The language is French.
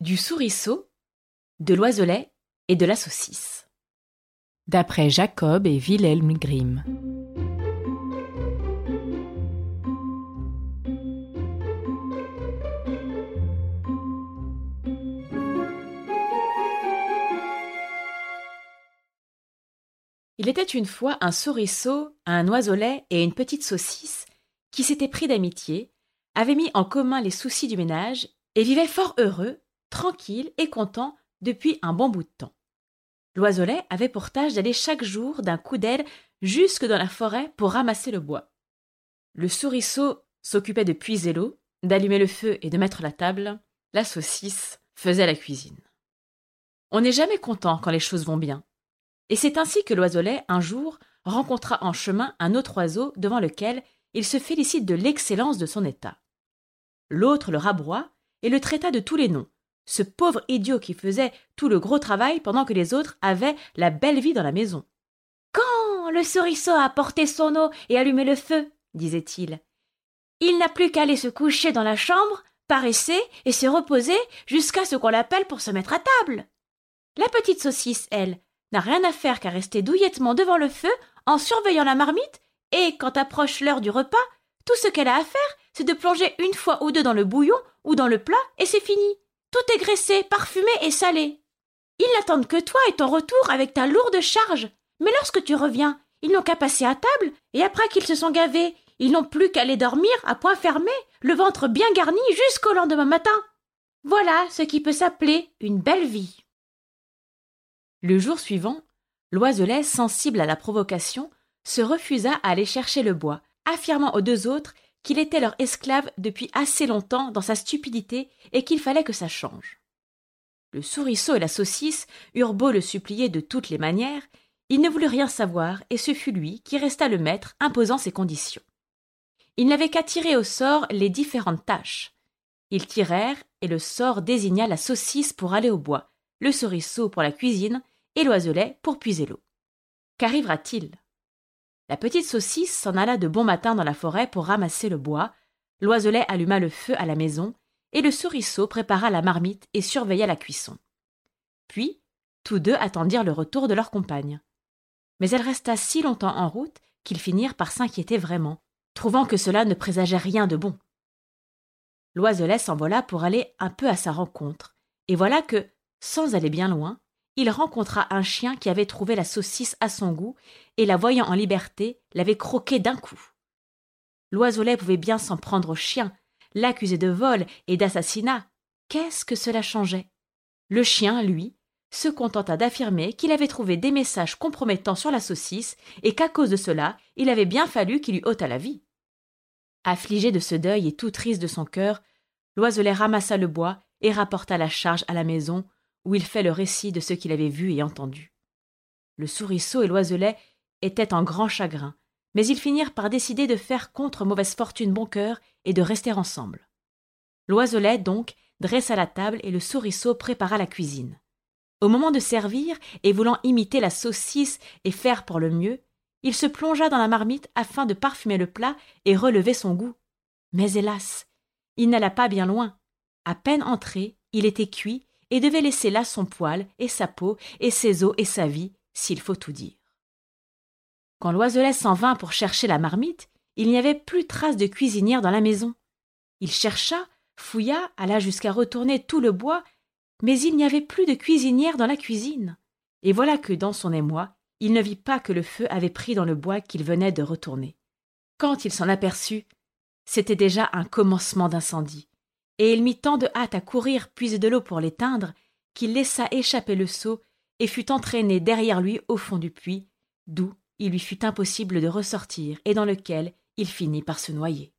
Du souriceau, de l'oiselet et de la saucisse. D'après Jacob et Wilhelm Grimm. Il était une fois un souriceau, un oiselet et une petite saucisse qui s'étaient pris d'amitié, avaient mis en commun les soucis du ménage et vivaient fort heureux, tranquilles et contents depuis un bon bout de temps. L'oiselet avait pour tâche d'aller chaque jour d'un coup d'aile jusque dans la forêt pour ramasser le bois. Le souriceau s'occupait de puiser l'eau, d'allumer le feu et de mettre la table. La saucisse faisait la cuisine. On n'est jamais content quand les choses vont bien. Et c'est ainsi que l'oiselet, un jour, rencontra en chemin un autre oiseau devant lequel il se félicite de l'excellence de son état. L'autre le rabroie et le traita de tous les noms, ce pauvre idiot qui faisait tout le gros travail pendant que les autres avaient la belle vie dans la maison. Quand le souriceau a apporté son eau et allumé le feu, disait-il, il n'a plus qu'à aller se coucher dans la chambre, paresser et se reposer jusqu'à ce qu'on l'appelle pour se mettre à table. La petite saucisse, elle, n'a rien à faire qu'à rester douillettement devant le feu en surveillant la marmite, et quand approche l'heure du repas, tout ce qu'elle a à faire, c'est de plonger une fois ou deux dans le bouillon ou dans le plat, et c'est fini. Tout est graissé, parfumé et salé. Ils n'attendent que toi et ton retour avec ta lourde charge. Mais lorsque tu reviens, ils n'ont qu'à passer à table, et après qu'ils se sont gavés, ils n'ont plus qu'à aller dormir à point fermé, le ventre bien garni jusqu'au lendemain matin. Voilà ce qui peut s'appeler une belle vie. Le jour suivant, l'oiselet, sensible à la provocation, se refusa à aller chercher le bois, affirmant aux deux autres était leur esclave depuis assez longtemps dans sa stupidité et qu'il fallait que ça change. Le souriceau et la saucisse eurent beau le supplier de toutes les manières, il ne voulut rien savoir, et ce fut lui qui resta le maître, imposant ses conditions. Il n'avait qu'à tirer au sort les différentes tâches. Ils tirèrent, et le sort désigna la saucisse pour aller au bois, le souriceau pour la cuisine, et l'oiselet pour puiser l'eau. Qu'arrivera-t-il? La petite saucisse s'en alla de bon matin dans la forêt pour ramasser le bois, l'oiselet alluma le feu à la maison, et le souriceau prépara la marmite et surveilla la cuisson. Puis, tous deux attendirent le retour de leur compagne. Mais elle resta si longtemps en route qu'ils finirent par s'inquiéter vraiment, trouvant que cela ne présageait rien de bon. L'oiselet s'envola pour aller un peu à sa rencontre, et voilà que, sans aller bien loin, il rencontra un chien qui avait trouvé la saucisse à son goût et la voyant en liberté, l'avait croquée d'un coup. L'oiselet pouvait bien s'en prendre au chien, l'accuser de vol et d'assassinat. Qu'est-ce que cela changeait? Le chien, lui, se contenta d'affirmer qu'il avait trouvé des messages compromettants sur la saucisse et qu'à cause de cela, il avait bien fallu qu'il lui ôtât la vie. Affligé de ce deuil et tout triste de son cœur, l'oiselet ramassa le bois et rapporta la charge à la maison où il fait le récit de ce qu'il avait vu et entendu. Le souriceau et l'oiselet étaient en grand chagrin, mais ils finirent par décider de faire contre mauvaise fortune bon cœur et de rester ensemble. L'oiselet, donc, dressa la table et le souriceau prépara la cuisine. Au moment de servir, et voulant imiter la saucisse et faire pour le mieux, il se plongea dans la marmite afin de parfumer le plat et relever son goût. Mais hélas, il n'alla pas bien loin. À peine entré, il était cuit et devait laisser là son poil et sa peau et ses os et sa vie, s'il faut tout dire. Quand l'oiselet s'en vint pour chercher la marmite, il n'y avait plus trace de cuisinière dans la maison. Il chercha, fouilla, alla jusqu'à retourner tout le bois, mais il n'y avait plus de cuisinière dans la cuisine. Et voilà que, dans son émoi, il ne vit pas que le feu avait pris dans le bois qu'il venait de retourner. Quand il s'en aperçut, c'était déjà un commencement d'incendie et il mit tant de hâte à courir puiser de l'eau pour l'éteindre qu'il laissa échapper le seau et fut entraîné derrière lui au fond du puits, d'où il lui fut impossible de ressortir et dans lequel il finit par se noyer.